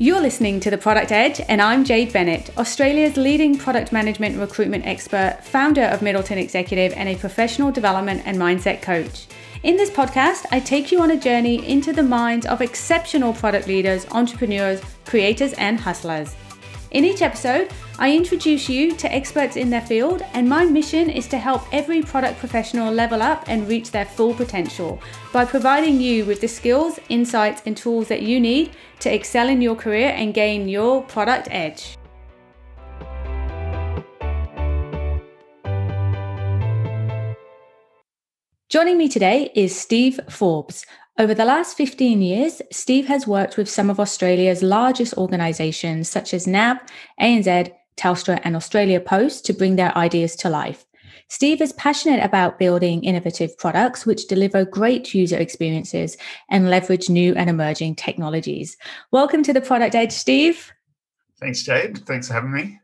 You're listening to The Product Edge, and I'm Jade Bennett, Australia's leading product management recruitment expert, founder of Middleton Executive, and a professional development and mindset coach. In this podcast, I take you on a journey into the minds of exceptional product leaders, entrepreneurs, creators, and hustlers. In each episode, I introduce you to experts in their field, and my mission is to help every product professional level up and reach their full potential by providing you with the skills, insights, and tools that you need to excel in your career and gain your product edge. Joining me today is Steve Forbes, over the last 15 years, Steve has worked with some of Australia's largest organisations such as NAB, ANZ, Telstra, and Australia Post to bring their ideas to life. Steve is passionate about building innovative products which deliver great user experiences and leverage new and emerging technologies. Welcome to the Product Edge, Steve. Thanks, Jade. Thanks for having me.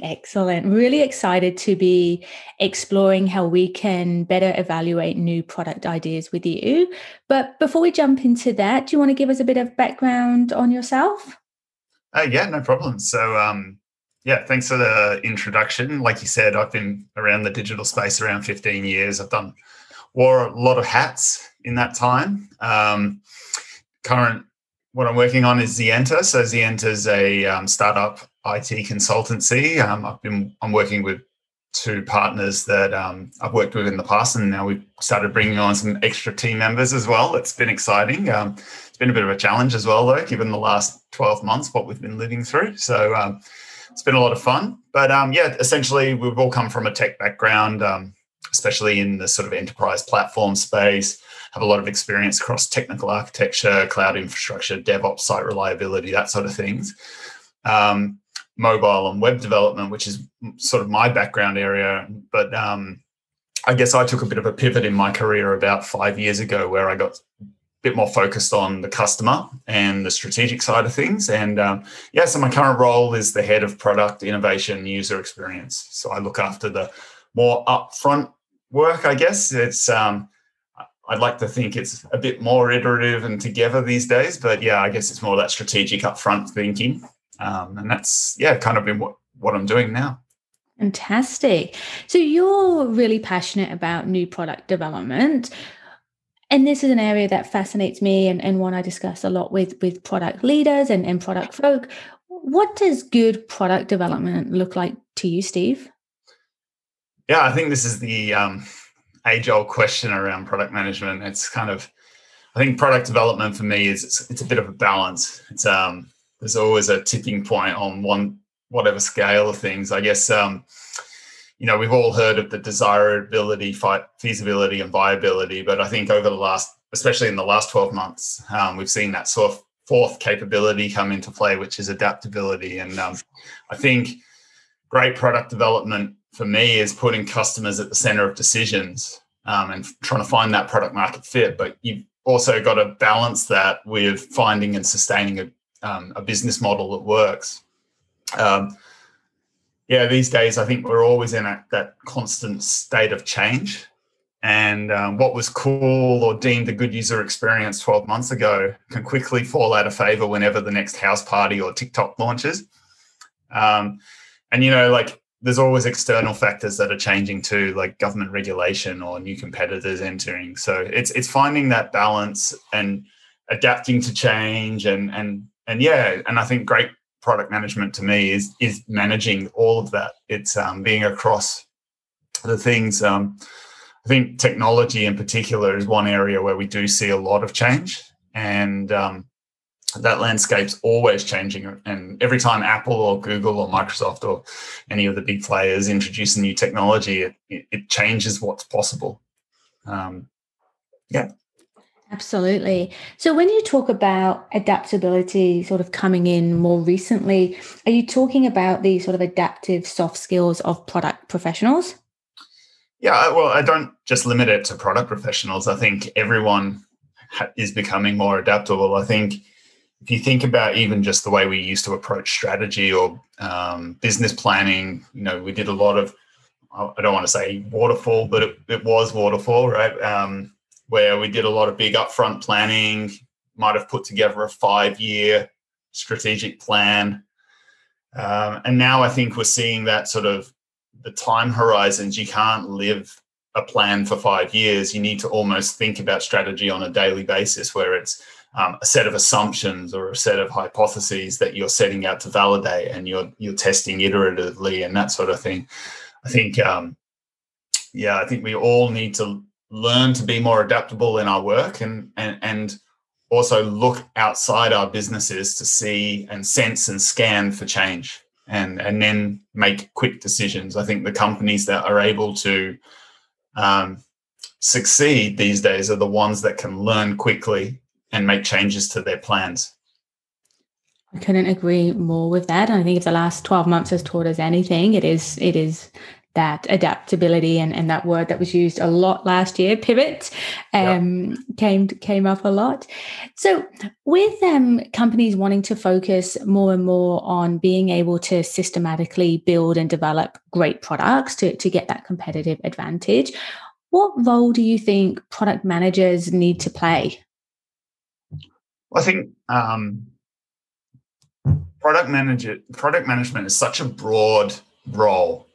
Excellent. Really excited to be exploring how we can better evaluate new product ideas with you. But before we jump into that, do you want to give us a bit of background on yourself? Uh, yeah, no problem. So, um, yeah, thanks for the introduction. Like you said, I've been around the digital space around 15 years. I've done wore a lot of hats in that time. Um, current what I'm working on is Xienta. So Xienta is a um, startup IT consultancy. Um, I've been I'm working with two partners that um, I've worked with in the past, and now we've started bringing on some extra team members as well. It's been exciting. Um, it's been a bit of a challenge as well, though, given the last 12 months what we've been living through. So um, it's been a lot of fun. But um, yeah, essentially, we've all come from a tech background, especially in the sort of enterprise platform space. Have a lot of experience across technical architecture, cloud infrastructure, DevOps, site reliability, that sort of things. Um, mobile and web development, which is sort of my background area. But um, I guess I took a bit of a pivot in my career about five years ago where I got a bit more focused on the customer and the strategic side of things. And um, yeah, so my current role is the head of product innovation user experience. So I look after the more upfront work, I guess. It's um, I'd like to think it's a bit more iterative and together these days, but yeah, I guess it's more that strategic upfront thinking. Um, and that's yeah, kind of been what what I'm doing now. Fantastic. So you're really passionate about new product development. And this is an area that fascinates me and, and one I discuss a lot with with product leaders and, and product folk. What does good product development look like to you, Steve? Yeah, I think this is the um, age old question around product management. It's kind of, I think product development for me is it's, it's a bit of a balance. It's um, there's always a tipping point on one whatever scale of things. I guess um, you know we've all heard of the desirability, feasibility, and viability, but I think over the last, especially in the last 12 months, um, we've seen that sort of fourth capability come into play, which is adaptability. And um, I think great product development for me is putting customers at the center of decisions um, and trying to find that product market fit. But you've also got to balance that with finding and sustaining a um, a business model that works. Um, yeah, these days I think we're always in a, that constant state of change. And um, what was cool or deemed a good user experience 12 months ago can quickly fall out of favor whenever the next Houseparty or TikTok launches. Um, and, you know, like there's always external factors that are changing too, like government regulation or new competitors entering. So it's it's finding that balance and adapting to change and and and yeah, and I think great product management to me is is managing all of that. It's um, being across the things. Um, I think technology in particular is one area where we do see a lot of change, and um, that landscape's always changing. And every time Apple or Google or Microsoft or any of the big players introduce a new technology, it, it changes what's possible. Um, yeah. Absolutely. So, when you talk about adaptability sort of coming in more recently, are you talking about the sort of adaptive soft skills of product professionals? Yeah, well, I don't just limit it to product professionals. I think everyone is becoming more adaptable. I think if you think about even just the way we used to approach strategy or um, business planning, you know, we did a lot of, I don't want to say waterfall, but it, it was waterfall, right? Um, where we did a lot of big upfront planning, might have put together a five year strategic plan. Um, and now I think we're seeing that sort of the time horizons. You can't live a plan for five years. You need to almost think about strategy on a daily basis, where it's um, a set of assumptions or a set of hypotheses that you're setting out to validate, and you're you're testing iteratively and that sort of thing. I think, um, yeah, I think we all need to learn to be more adaptable in our work and and and also look outside our businesses to see and sense and scan for change and and then make quick decisions i think the companies that are able to um, succeed these days are the ones that can learn quickly and make changes to their plans I couldn't agree more with that. And I think if the last 12 months has taught us anything, it is it is that adaptability and, and that word that was used a lot last year, pivot, um, yep. came came up a lot. So with um, companies wanting to focus more and more on being able to systematically build and develop great products to, to get that competitive advantage, what role do you think product managers need to play? I think um, product manager product management is such a broad role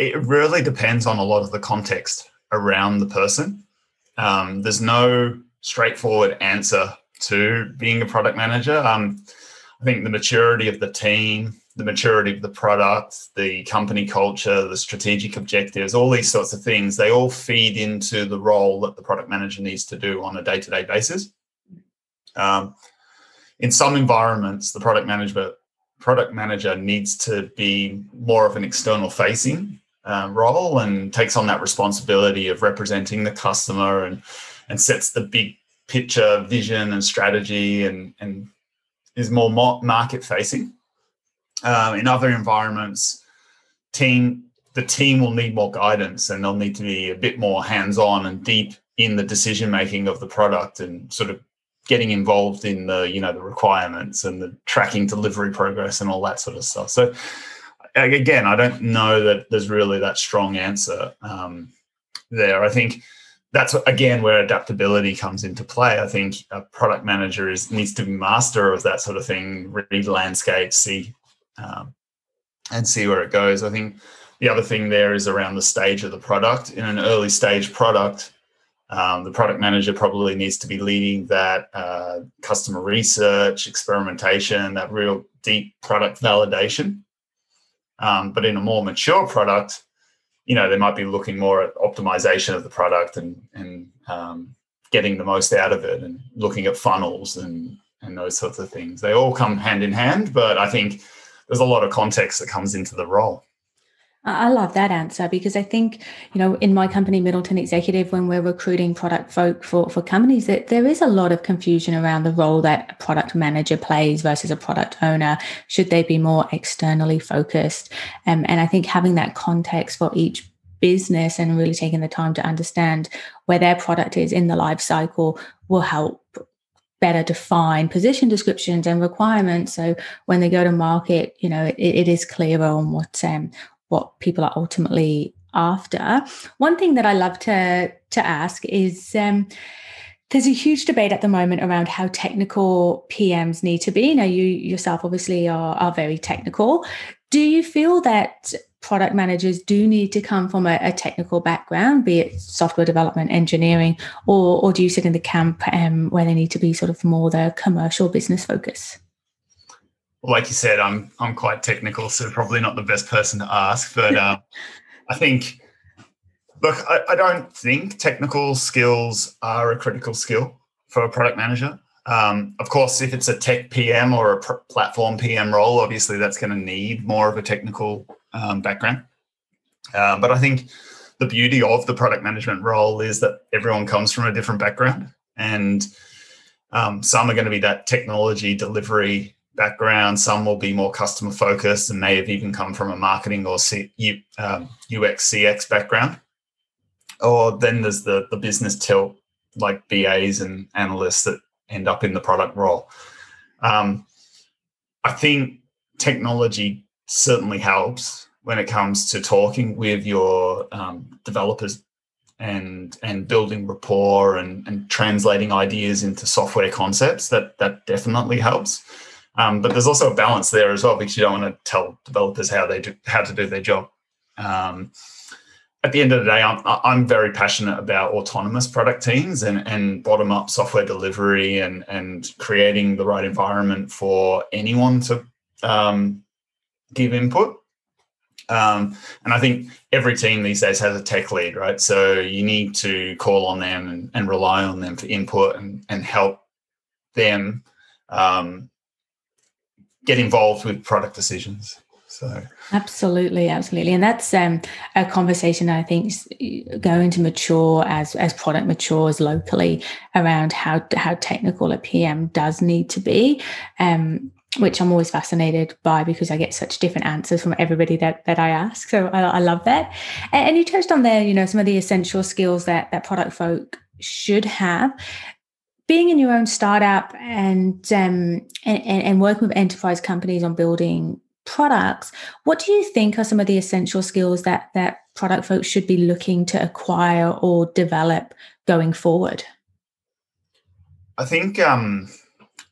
it really depends on a lot of the context around the person. Um, there's no straightforward answer to being a product manager. Um, I think the maturity of the team, the maturity of the product, the company culture, the strategic objectives, all these sorts of things, they all feed into the role that the product manager needs to do on a day to day basis. Um, in some environments, the product manager product manager needs to be more of an external facing uh, role and takes on that responsibility of representing the customer and and sets the big picture vision and strategy and and is more market facing. Um, in other environments, team the team will need more guidance and they'll need to be a bit more hands on and deep in the decision making of the product and sort of getting involved in the you know the requirements and the tracking delivery progress and all that sort of stuff. So again, I don't know that there's really that strong answer um, there. I think that's again where adaptability comes into play. I think a product manager is needs to be master of that sort of thing, read landscape, see, um, and see where it goes. I think the other thing there is around the stage of the product. In an early stage product, um, the product manager probably needs to be leading that uh, customer research, experimentation, that real deep product validation. Um, but in a more mature product, you know, they might be looking more at optimization of the product and and um, getting the most out of it and looking at funnels and and those sorts of things. They all come hand in hand, but I think there's a lot of context that comes into the role. I love that answer because I think, you know, in my company, Middleton Executive, when we're recruiting product folk for, for companies, that there is a lot of confusion around the role that a product manager plays versus a product owner. Should they be more externally focused? Um, and I think having that context for each business and really taking the time to understand where their product is in the life cycle will help better define position descriptions and requirements so when they go to market you know it, it is clearer on what um, what people are ultimately after. One thing that I love to to ask is um, there's a huge debate at the moment around how technical PMs need to be. Now, you yourself obviously are, are very technical. Do you feel that product managers do need to come from a, a technical background, be it software development, engineering, or, or do you sit in the camp um, where they need to be sort of more the commercial business focus? Like you said, I'm I'm quite technical, so probably not the best person to ask. But uh, I think, look, I, I, don't think technical skills are a critical skill for a product manager. Um, of course, if it's a tech PM or a pr- platform PM role, obviously that's going to need more of a technical um, background. Uh, but I think the beauty of the product management role is that everyone comes from a different background, and um, some are going to be that technology delivery background. Some will be more customer focused and may have even come from a marketing or C, um, UX CX background. Or then there's the the business tilt like BAs and analysts that end up in the product role. Um, I think technology certainly helps when it comes to talking with your um, developers and and building rapport and, and translating ideas into software concepts. That that definitely helps. Um, but there's also a balance there as well because you don't want to tell developers how they do how to do their job. Um, at the end of the day, I'm, I'm very passionate about autonomous product teams and, and bottom up software delivery and, and creating the right environment for anyone to um, give input. Um, and I think every team these days has a tech lead, right? So you need to call on them and, and rely on them for input and, and help them um, get involved with product decisions. So absolutely, absolutely, and that's um, a conversation I think is going to mature as as product matures locally around how how technical a PM does need to be. Um, which I'm always fascinated by because I get such different answers from everybody that that I ask. So I, I love that. And, and you touched on there, you know, some of the essential skills that that product folk should have being in your own startup and, um, and, and working with enterprise companies on building products, what do you think are some of the essential skills that that product folks should be looking to acquire or develop going forward? I think um,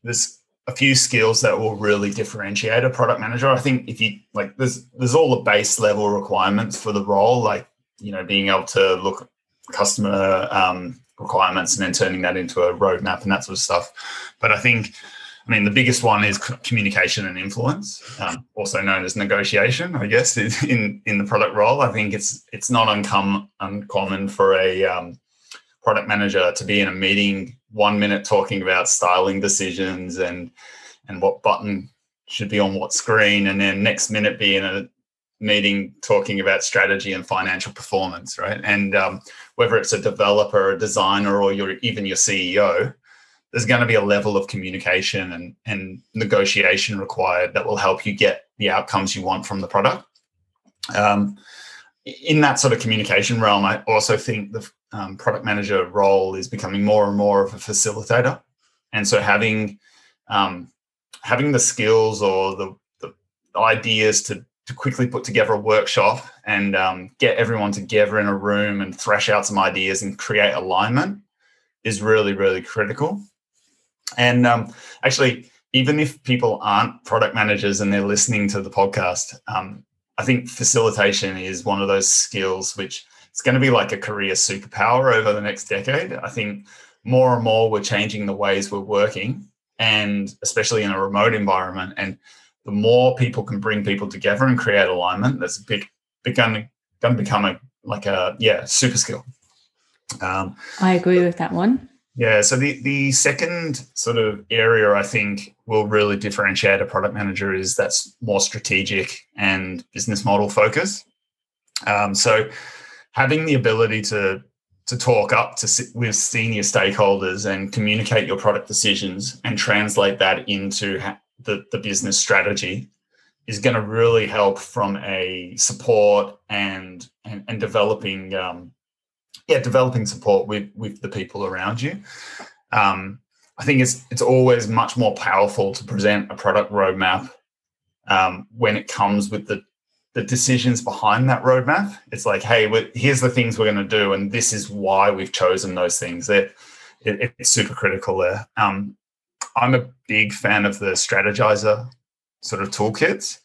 there's a few skills that will really differentiate a product manager. I think if you like, there's there's all the base level requirements for the role, like you know, being able to look customer um, requirements and then turning that into a roadmap and that sort of stuff. But I think, I mean, the biggest one is communication and influence, um, also known as negotiation. I guess in in the product role, I think it's it's not uncom- uncommon for a um, product manager to be in a meeting one minute talking about styling decisions and and what button should be on what screen, and then next minute be in a meeting talking about strategy and financial performance, right? And um, whether it's a developer, a designer, or even your CEO, there's going to be a level of communication and, and negotiation required that will help you get the outcomes you want from the product. Um, in that sort of communication realm, I also think the um, product manager role is becoming more and more of a facilitator, and so having um, having the skills or the, the ideas to to quickly put together a workshop and um, get everyone together in a room and thrash out some ideas and create alignment is really, really critical. And um, actually, even if people aren't product managers and they're listening to the podcast, um, I think facilitation is one of those skills which it's going to be like a career superpower over the next decade. I think more and more we're changing the ways we're working, and especially in a remote environment. And the more people can bring people together and create alignment, that's a big, big going to become a like a yeah super skill. Um, I agree with that one. Yeah. So the the second sort of area I think will really differentiate a product manager is that's more strategic and business model focus. Um, so having the ability to to talk up to sit with senior stakeholders and communicate your product decisions and translate that into the, the business strategy is going to really help from a support and and, and developing um, yeah developing support with with the people around you. Um, i think it's it's always much more powerful to present a product roadmap um, when it comes with the the decisions behind that roadmap. It's like hey here's the things we're going to do and this is why we've chosen those things. It, it it's super critical there. Um, I'm a big fan of the Strategyzer sort of toolkits.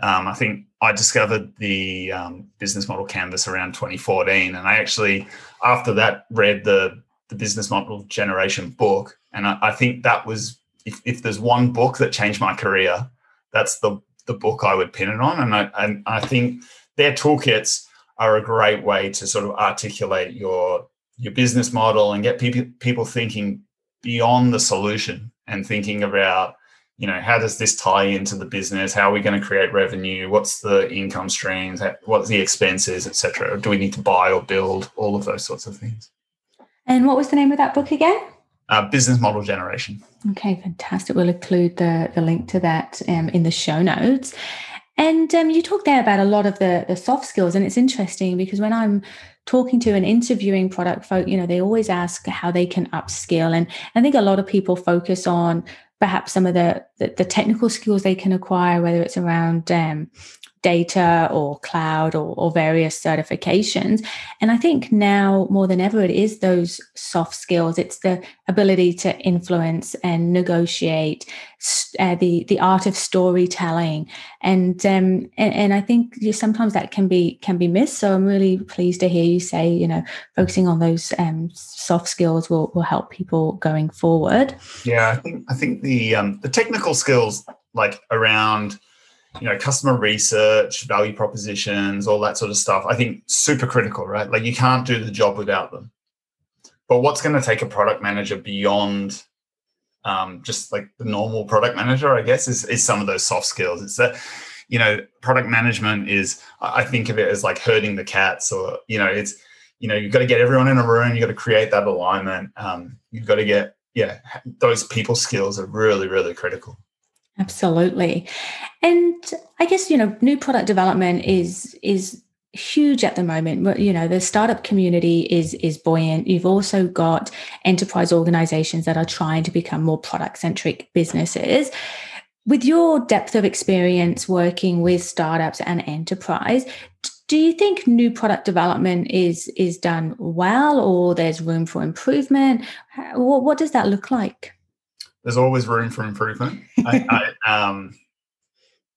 Um, I think I discovered the um, business model canvas around 2014, and I actually, after that, read the the business model generation book, and I, I think that was if, if, there's one book that changed my career, that's the the book I would pin it on, and I and I think their toolkits are a great way to sort of articulate your your business model and get people people thinking beyond the solution and thinking about you know how does this tie into the business? How are we going to create revenue? What's the income streams? What's the expenses etc do we need to buy or build? All of those sorts of things. And what was the name of that book again? Uh, business model generation. Okay fantastic. We'll include the, the link to that um, in the show notes. And um, you talked there about a lot of the, the soft skills and it's interesting because when i'm talking to and interviewing product folk, you know, they always ask how they can upskill. And I think a lot of people focus on perhaps some of the the, the technical skills they can acquire, whether it's around um, data or cloud or, or, various certifications. And I think now more than ever, it is those soft skills. It's the ability to influence and negotiate, uh, the the art of storytelling, and um, and, and I think sometimes that can be can be missed. So I'm really pleased to hear you say, you know, focusing on those um, soft skills will will help people going forward. Yeah, I think I think the um, the technical skills like around you know customer research value propositions all that sort of stuff i think super critical right? Like you can't do the job without them. But what's going to take a product manager beyond um, just like the normal product manager i guess is, is some of those soft skills. It's that you know product management is i think of it as like herding the cats or you know it's you know you've got to get everyone in a room you've got to create that alignment um, you've got to get yeah those people skills are really really critical Absolutely. And I guess, you know, new product development is is huge at the moment. You know, the startup community is is buoyant. You've also got enterprise organizations that are trying to become more product centric businesses. With your depth of experience working with startups and enterprise, do you think new product development is is done well or there's room for improvement? What, what does that look like? There's always room for improvement. I, I, um,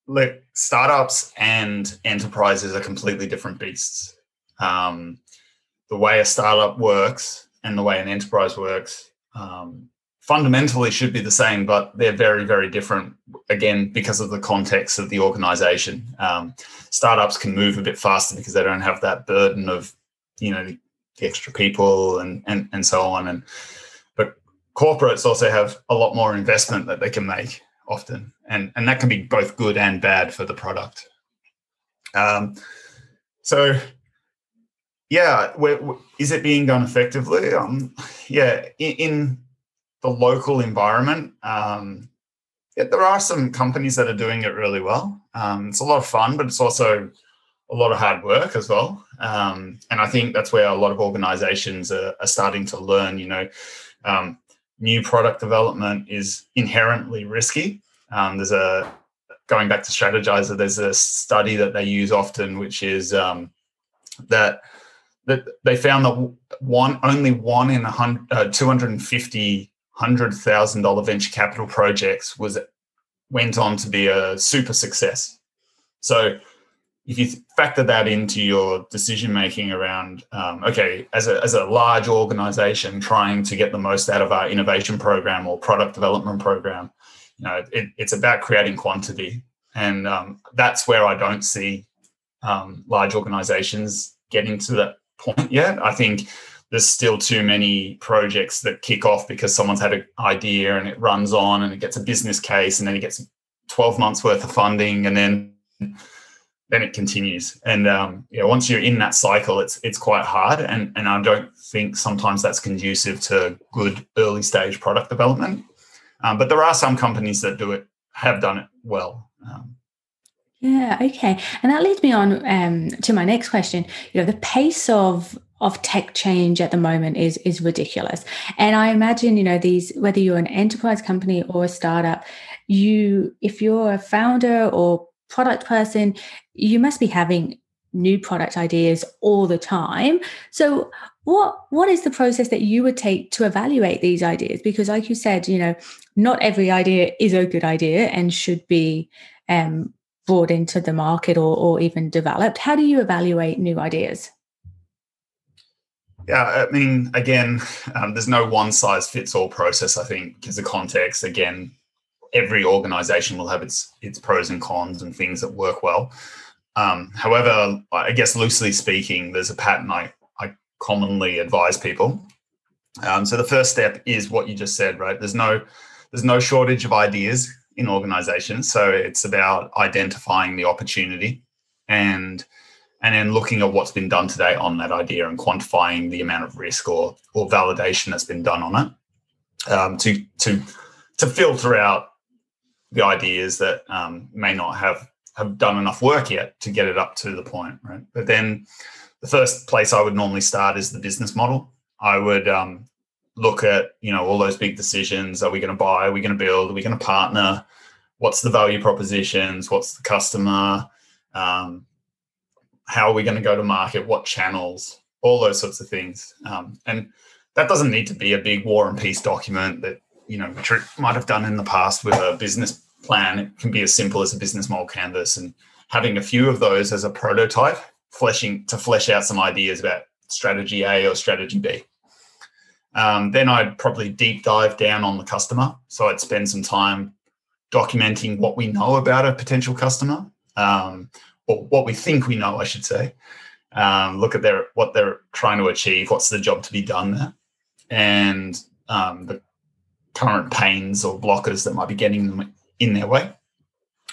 look, startups and enterprises are completely different beasts. Um, the way a startup works and the way an enterprise works um, fundamentally should be the same, but they're very, very different. Again, because of the context of the organization, um, startups can move a bit faster because they don't have that burden of, you know, the extra people and and and so on. And corporates also have a lot more investment that they can make often, and and that can be both good and bad for the product. Um, so, yeah, is it being done effectively? Um, yeah, in, in the local environment, um, yeah, there are some companies that are doing it really well. Um, it's a lot of fun, but it's also a lot of hard work as well. Um, and I think that's where a lot of organizations are, are starting to learn, you know, um, new product development is inherently risky. Um, there's a going back to Strategyzer. There's a study that they use often, which is um, that that they found that one only one in a hundred, uh, 250 hundred thousand dollar venture capital projects was went on to be a super success. So if you factor that into your decision making around um, okay as a, as a large organization trying to get the most out of our innovation program or product development program you know it, it's about creating quantity. And um, that's where i don't see um, large organizations getting to that point yet. I think there's still too many projects that kick off because someone's had an idea and it runs on and it gets a business case and then it gets 12 months worth of funding and then then it continues. And um, yeah, once you're in that cycle, it's it's quite hard. And and I don't think sometimes that's conducive to good early stage product development. Um, but there are some companies that do it, have done it well. Um, yeah. Okay. And that leads me on um, to my next question. You know, the pace of of tech change at the moment is is ridiculous. And I imagine, you know, these whether you're an enterprise company or a startup, you if you're a founder or product person, you must be having new product ideas all the time. So what what is the process that you would take to evaluate these ideas? Because like you said, you know, not every idea is a good idea and should be um, brought into the market or, or even developed. How do you evaluate new ideas? Yeah, I mean, again, um, there's no one size fits all process. I think because the context, again, every organization will have its its pros and cons and things that work well. Um, however, I guess loosely speaking, there's a pattern I, I commonly advise people. Um, so the first step is what you just said, right? There's no there's no shortage of ideas in organizations. So it's about identifying the opportunity and and then looking at what's been done today on that idea and quantifying the amount of risk or or validation that's been done on it um, to to to filter out the ideas that um, may not have have done enough work yet to get it up to the point, right? But then the first place I would normally start is the business model. I would um, look at you know all those big decisions. Are we going to buy? Are we going to build? Are we going to partner? what's the value propositions, what's the customer, um, how are we going to go to market, what channels, all those sorts of things. Um, and that doesn't need to be a big war and peace document that you know might have done in the past with a business plan. It can be as simple as a business model canvas and having a few of those as a prototype, fleshing to flesh out some ideas about strategy A or strategy B. Um, then I'd probably deep dive down on the customer. So I'd spend some time documenting what we know about a potential customer, um, or what we think we know, I should say. Um, look at their what they're trying to achieve, what's the job to be done there, and um, the current pains or blockers that might be getting them in their way.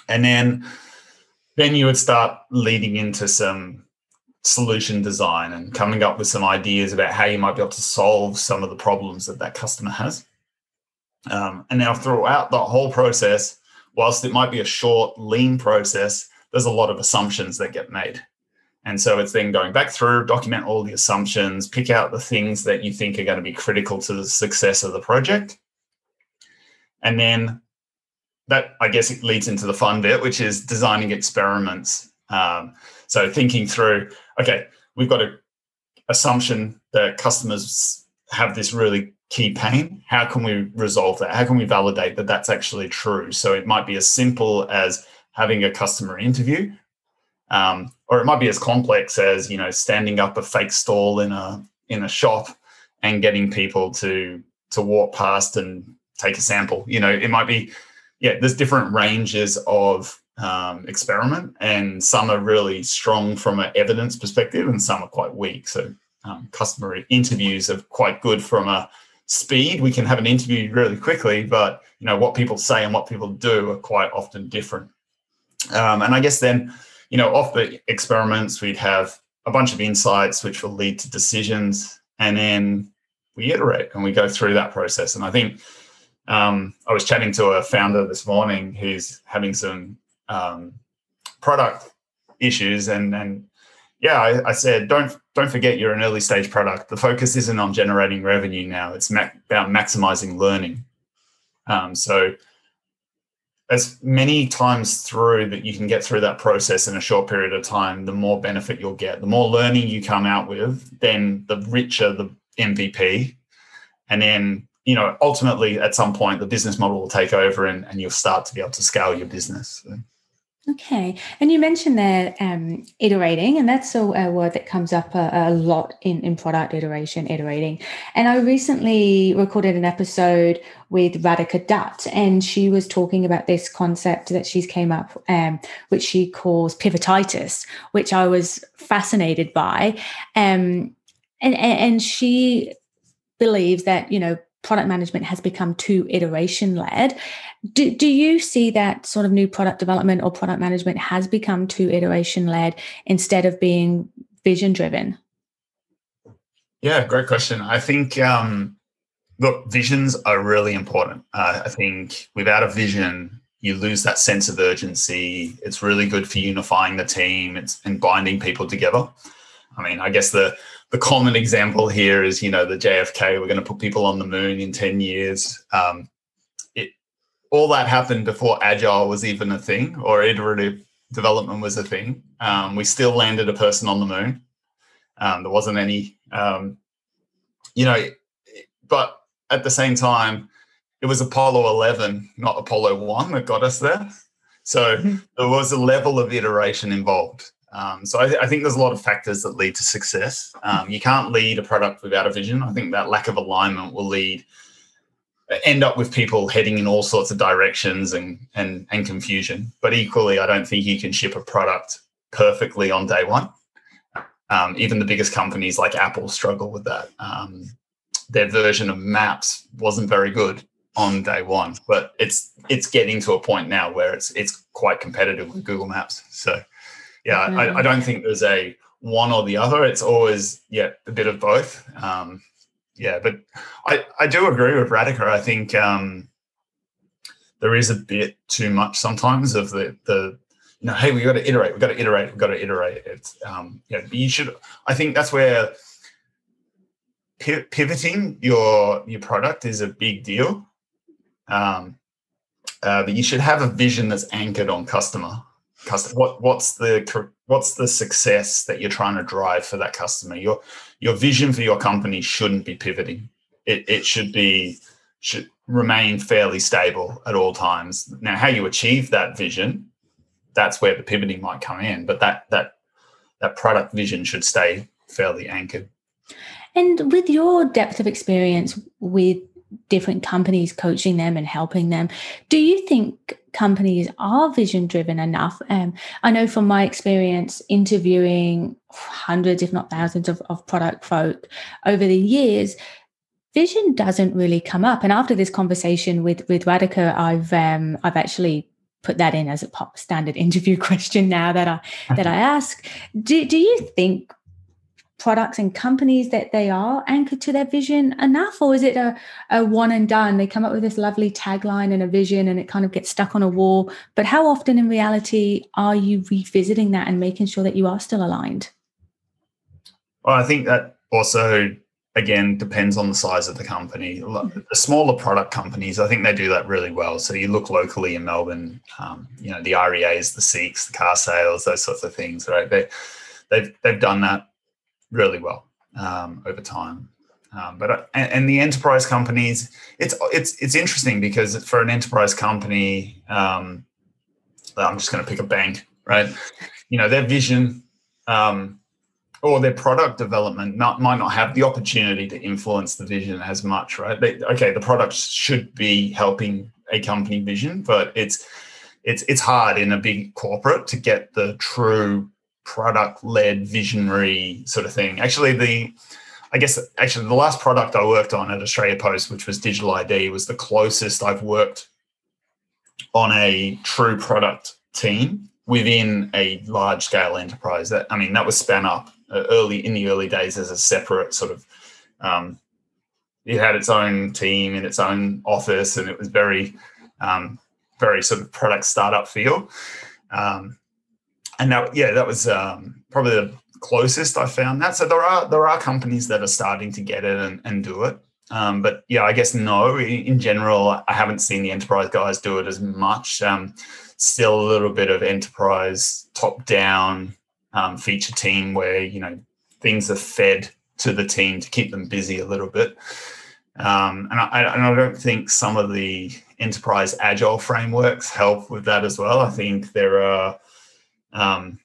And then then you would start leading into some solution design and coming up with some ideas about how you might be able to solve some of the problems that that customer has. Um, and now throughout the whole process, whilst it might be a short, lean process, there's a lot of assumptions that get made. And so it's then going back through, document all the assumptions, pick out the things that you think are going to be critical to the success of the project. And then that, I guess, it leads into the fun bit, which is designing experiments. Um, so thinking through, okay, we've got an assumption that customers have this really key pain. How can we resolve that? How can we validate that that's actually true? So it might be as simple as having a customer interview, um, or it might be as complex as you know standing up a fake stall in a in a shop and getting people to to walk past and take a sample. You know, it might be yeah. There's different ranges of um, experiment, and some are really strong from an evidence perspective, and some are quite weak. So um, customer interviews are quite good from a speed. We can have an interview really quickly, but you know what people say and what people do are quite often different. Um, and I guess then, you know, off the experiments, we'd have a bunch of insights which will lead to decisions, and then we iterate and we go through that process. And I think um, I was chatting to a founder this morning who's having some um, product issues and and yeah I, I, said don't don't forget you're an early stage product. The focus isn't on generating revenue now. It's ma- about maximizing learning. Um, so as many times through that you can get through that process in a short period of time the more benefit you'll get. The more learning you come out with then the richer the mvp and then you know ultimately at some point the business model will take over and, and you'll start to be able to scale your business. Okay. And you mentioned there um, iterating, and that's a, a, word that comes up a, a, lot in, in product iteration, iterating. And I recently recorded an episode with Radhika Dutt, and she was talking about this concept that she's came up, um, which she calls pivotitis, which I was fascinated by. Um, and, and she believes that, you know, product management has become too iteration led. Do, do you see that sort of new product development or product management has become too iteration led instead of being vision driven? Yeah, great question. I think, um, look, visions are really important. Uh, I think without a vision, you lose that sense of urgency. It's really good for unifying the team it's, and binding people together. I mean, I guess the the common example here is, you know, the JFK. We're going to put people on the moon in ten years. Um, it all that happened before agile was even a thing, or iterative development was a thing. Um, we still landed a person on the moon. Um, there wasn't any, um, you know, but at the same time, it was Apollo 11, not Apollo 1 that got us there. So mm-hmm. there was a level of iteration involved. Um, so I, I, think there's a lot of factors that lead to success. Um, you can't lead a product without a vision. I think that lack of alignment will lead end up with people heading in all sorts of directions and and and confusion. But equally, I don't think you can ship a product perfectly on day one. Um, even the biggest companies like Apple struggle with that. Um, their version of Maps wasn't very good on day one, but it's it's getting to a point now where it's it's quite competitive with Google Maps. So yeah, I, I, don't think there's a one or the other. It's always yeah a bit of both. Um, yeah, but I I do agree with Radhika. I think um, there is a bit too much sometimes of the the you know hey we got to iterate we got to iterate we got to iterate. It's um, yeah you should. I think that's where pivoting your your product is a big deal. Um, uh, but you should have a vision that's anchored on customer. Customer, what what's the what's the success that you're trying to drive for that customer? Your your vision for your company shouldn't be pivoting. It it should be should remain fairly stable at all times. Now, how you achieve that vision, that's where the pivoting might come in. But that that that product vision should stay fairly anchored. And with your depth of experience with different companies coaching them and helping them. Do you think companies are vision driven enough? Um, I know from my experience interviewing hundreds, if not thousands, of, of product folk over the years, vision doesn't really come up. And after this conversation with with Radhika, I've um, I've actually put that in as a pop standard interview question now that I that I ask. Do, do you think products and companies that they are anchored to their vision enough or is it a, a one and done? They come up with this lovely tagline and a vision and it kind of gets stuck on a wall. But how often in reality are you revisiting that and making sure that you are still aligned? Well i think that also again depends on the size of the company. The smaller product companies i think they do that really well. So you look locally in melbourne um, you know the reas the seeks the car sales those sorts of things right? They, they've, they've done that really well um, over time. Um, but uh, and, and, the enterprise companies, it's it's it's interesting because for an enterprise company, um, I'm just going to pick a bank, right? You know, their vision um, or their product development not, might not have the opportunity to influence the vision as much, right? They, okay, the product should be helping a company vision, but it's it's it's hard in a big corporate to get the true product led visionary sort of thing. Actually, the I guess actually the last product I worked on at Australia Post, which was digital ID, was the closest I've worked on a true product team within a large scale enterprise. That I mean, that was span up uh, early in the early days as a separate sort of. Um, it had its own team and its own office, and it was very, um, very sort of product startup feel. Um, and that yeah, that was um, probably the closest I found that. So there are there are companies that are starting to get it and, and do it. Um, but yeah, I guess no. In general, I haven't seen the enterprise guys do it as much. Um, still a little bit of enterprise top down um, feature team where you know things are fed to the team to keep them busy a little bit. Um, and, I, and I don't think some of the enterprise agile frameworks help with that as well. I think there are um,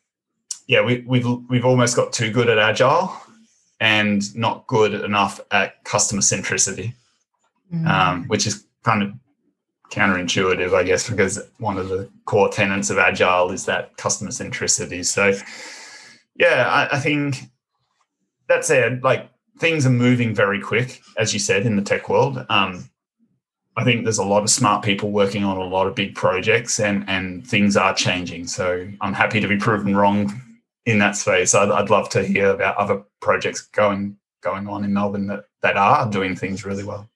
yeah, we, we've we've almost got too good at agile and not good enough at customer centricity, mm. um, which is kind of counterintuitive, I guess, because one of the core tenets of agile is that customer centricity. So, yeah, I, I think that said, like things are moving very quick, as you said, in the tech world. Um, I think there's a lot of smart people working on a lot of big projects, and and things are changing. So I'm happy to be proven wrong in that space. I'd, I'd love to hear about other projects going going on in Melbourne that that are doing things really well.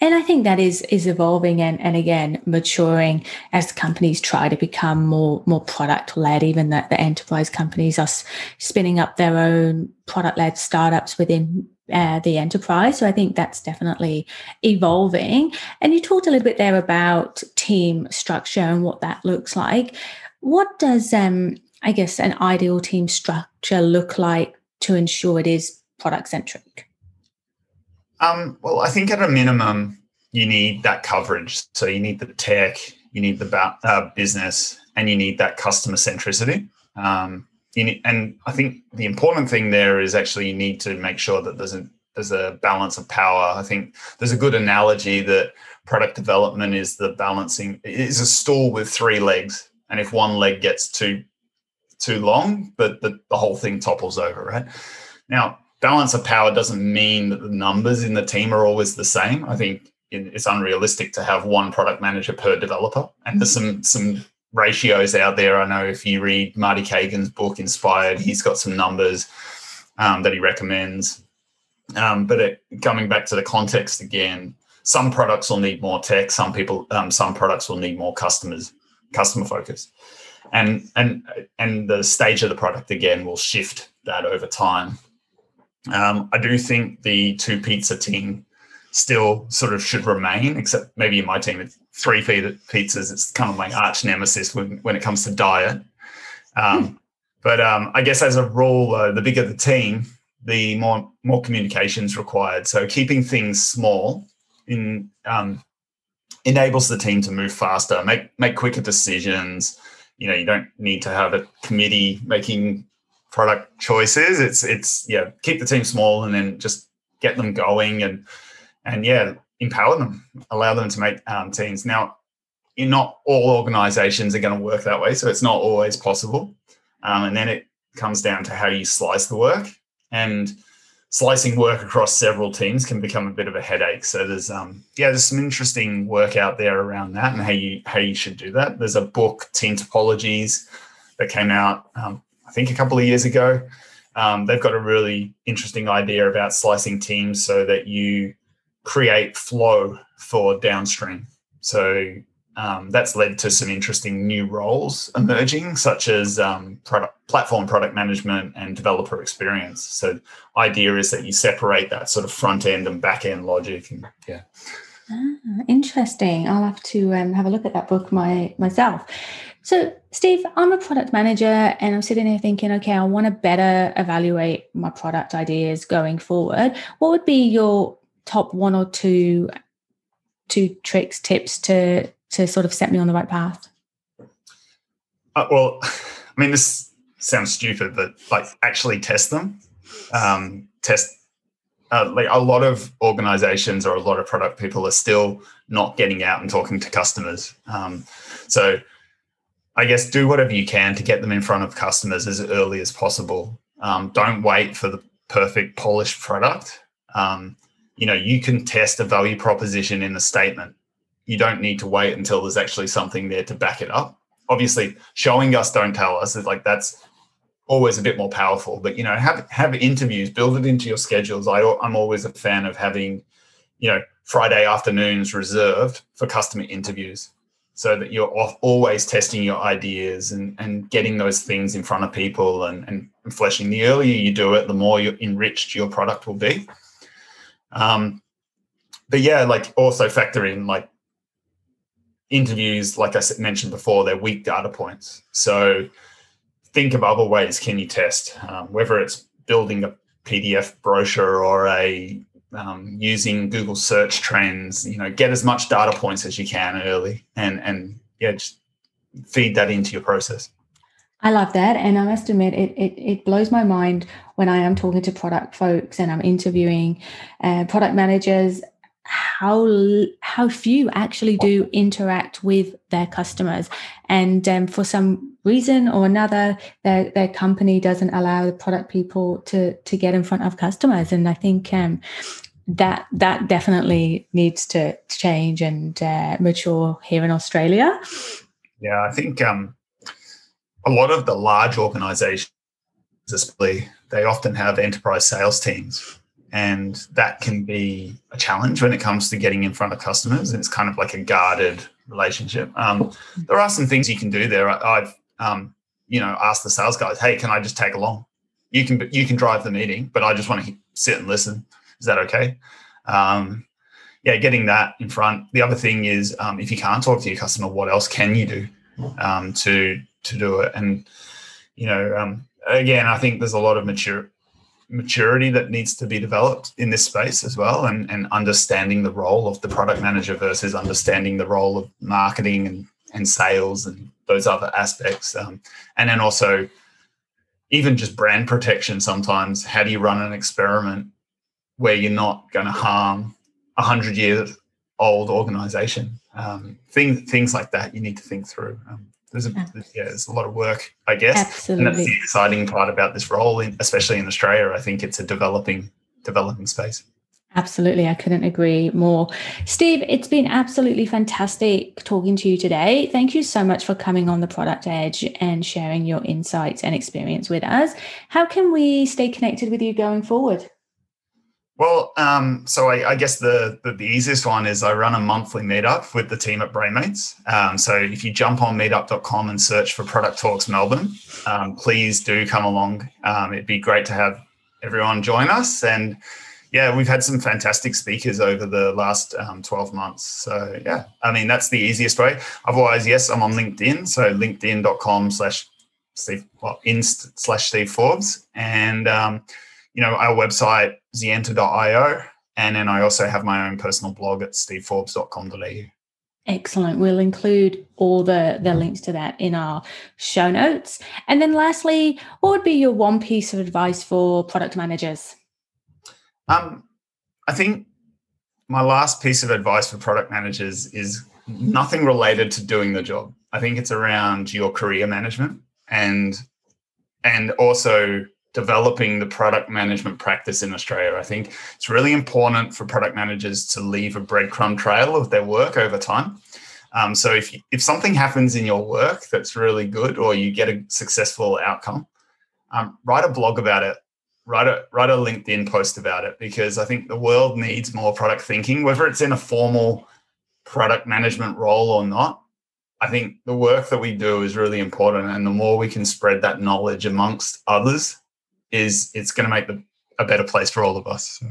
And I think that is is evolving and, and again maturing as companies try to become more more product led. Even that the enterprise companies are spinning up their own product led startups within uh, the enterprise. So I think that's definitely evolving. And you talked a little bit there about team structure and what that looks like. What does, um, I guess, an ideal team structure look like to ensure it is product centric? Um, well, I think at a minimum, you need that coverage. So you need the tech, you need the uh, business, and you need that customer centricity. Um, need, and I think the important thing there is actually you need to make sure that there's a there's a balance of power. I think there's a good analogy that product development is the balancing is a stool with three legs, and if one leg gets too too long, but the, the whole thing topples over. Right now, balance of power doesn't mean that the numbers in the team are always the same. I think it's unrealistic to have one product manager per developer, and there's some some ratios out there. I know if you read Marty Cagan's book, Inspired, he's got some numbers um, that he recommends. Um, but it, coming back to the context again, some products will need more tech. Some people, um, some products will need more customers, customer focus, and and and the stage of the product again will shift that over time. Um, I do think the two pizza team still sort of should remain, except maybe in my team, it's three pizzas. It's kind of my arch nemesis when, when it comes to diet. Um, hmm. But um, I guess as a rule, uh, the bigger the team, the more more communications required. So keeping things small in um, enables the team to move faster, make make quicker decisions. You know, you don't need to have a committee making product choices. It's it's yeah, keep the team small and then just get them going and and yeah, empower them, allow them to make um, teams. Now, not all organizations are going to work that way, so it's not always possible. Um, and then it comes down to how you slice the work and slicing work across several teams can become a bit of a headache. So there's um yeah, there's some interesting work out there around that and how you how you should do that. There's a book, Team Topologies, that came out um, think a couple of years ago. Um, they've got a really interesting idea about slicing teams so that you create flow for downstream. So um, that's led to some interesting new roles emerging, such as um, product, platform product management and developer experience. So, idea is that you separate that sort of front end and back end logic. And yeah, ah, interesting. I'll have to um, have a look at that book my myself. So, Steve, I'm a product manager, and I'm sitting here thinking, okay, I want to better evaluate my product ideas going forward. What would be your top one or two two tricks, tips to to sort of set me on the right path? Uh, well, I mean, this sounds stupid, but like actually test them. Um, test uh, like a lot of organizations or a lot of product people are still not getting out and talking to customers. Um, so I guess do whatever you can to get them in front of customers as early as possible. Um, don't wait for the perfect polished product. Um, you know, you can test a value proposition in a statement you don't need to wait until there's actually something there to back it up. Obviously, showing us don't tell us is like that's always a bit more powerful. But you know, have have interviews, build it into your schedules. I, I'm always a fan of having, you know, Friday afternoons reserved for customer interviews, so that you're always testing your ideas and and getting those things in front of people and and, and fleshing. The earlier you do it, the more enriched your product will be. Um, but yeah, like also factor in like interviews, like I mentioned before, they're weak data points. So think of other ways can you test, um, whether it's building a PDF brochure or a um, using Google search trends. You know, get as much data points as you can early, and and yeah, just feed that into your process. I love that. And I must admit, it, it, it, blows my mind when I am talking to product folks and I'm interviewing uh, product managers how how few actually do interact with their customers. And um, for some reason or another their, their company doesn't allow the product people to to get in front of customers. And i think um, that that definitely needs to change and uh, mature here in australia. Yeah i think um, a lot of the large organizations especially they often have enterprise sales teams and that can be a challenge when it comes to getting in front of customers. And it's kind of like a guarded relationship. Um, there are some things you can do there. I've um, you know asked the sales guys, "Hey, can I just tag along? You can you can drive the meeting, but I just want to sit and listen. Is that okay?" Um, yeah, getting that in front. The other thing is, um, if you can't talk to your customer, what else can you do um, to to do it? And you know, um, again, I think there's a lot of mature maturity that needs to be developed in this space as well and, and understanding the role of the product manager versus understanding the role of marketing and, and sales and those other aspects. Um, and then also even just brand protection sometimes. How do you run an experiment where you're not going to harm a hundred years old organization? Um, things things like that you need to think through. Um, there's a yeah, there's a lot of work, I guess. Absolutely. And that's the exciting part about this role, in, especially in Australia. I think it's a developing developing space. Absolutely, I couldn't agree more. Steve, it's been absolutely fantastic talking to you today. Thank you so much for coming on the Product Edge and sharing your insights and experience with us. How can we stay connected with you going forward? Well, um, so I, I guess the, the, the easiest one is I run a monthly meetup with the team at Brainmates. Um, so if you jump on meetup.com and search for Product Talks Melbourne, um, please do come along. Um, it'd be great to have everyone join us. And yeah, we've had some fantastic speakers over the last um, 12 months. So yeah, I mean, that's the easiest way. Otherwise, yes, I'm on LinkedIn. So linkedin.com slash Steve, well, inst slash Steve Forbes. And, um, you know, our website, xienta.io. And then I also have my own personal blog at steveforbes.com.au. Excellent. We'll include all the, the links to that in our show notes. And then lastly, what would be your one piece of advice for product managers? Um, I think my last piece of advice for product managers is nothing related to doing the job. I think it's around your career management and and also developing the product management practice in Australia. I think it's really important for product managers to leave a breadcrumb trail of their work over time. Um, so if if something happens in your work that's really good, or you get a successful outcome, um, write a blog about it. Write a write a LinkedIn post about it because I think the world needs more product thinking, whether it's in a formal product management role or not. I think the work that we do is really important, and the more we can spread that knowledge amongst others, is it's going to make the, a better place for all of us. So.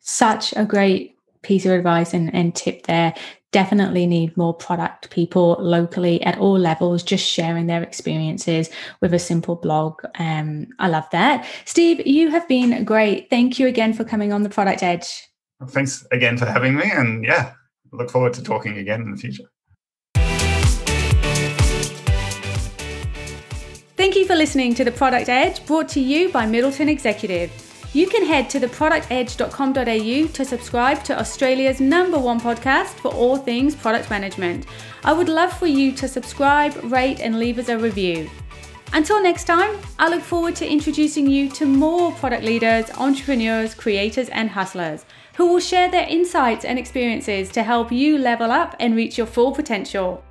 Such a great piece of advice and, and tip there. Definitely need more product people locally at all levels, just sharing their experiences with a simple blog. Um, I love that. Steve, you have been great. Thank you again for coming on the Product Edge. Thanks again for having me. And yeah, look forward to talking again in the future. Thank you for listening to The Product Edge, brought to you by Middleton Executive. You can head to theproductedge.com.au to subscribe to Australia's number one podcast for all things product management. I would love for you to subscribe, rate, and leave us a review. Until next time, I look forward to introducing you to more product leaders, entrepreneurs, creators, and hustlers who will share their insights and experiences to help you level up and reach your full potential.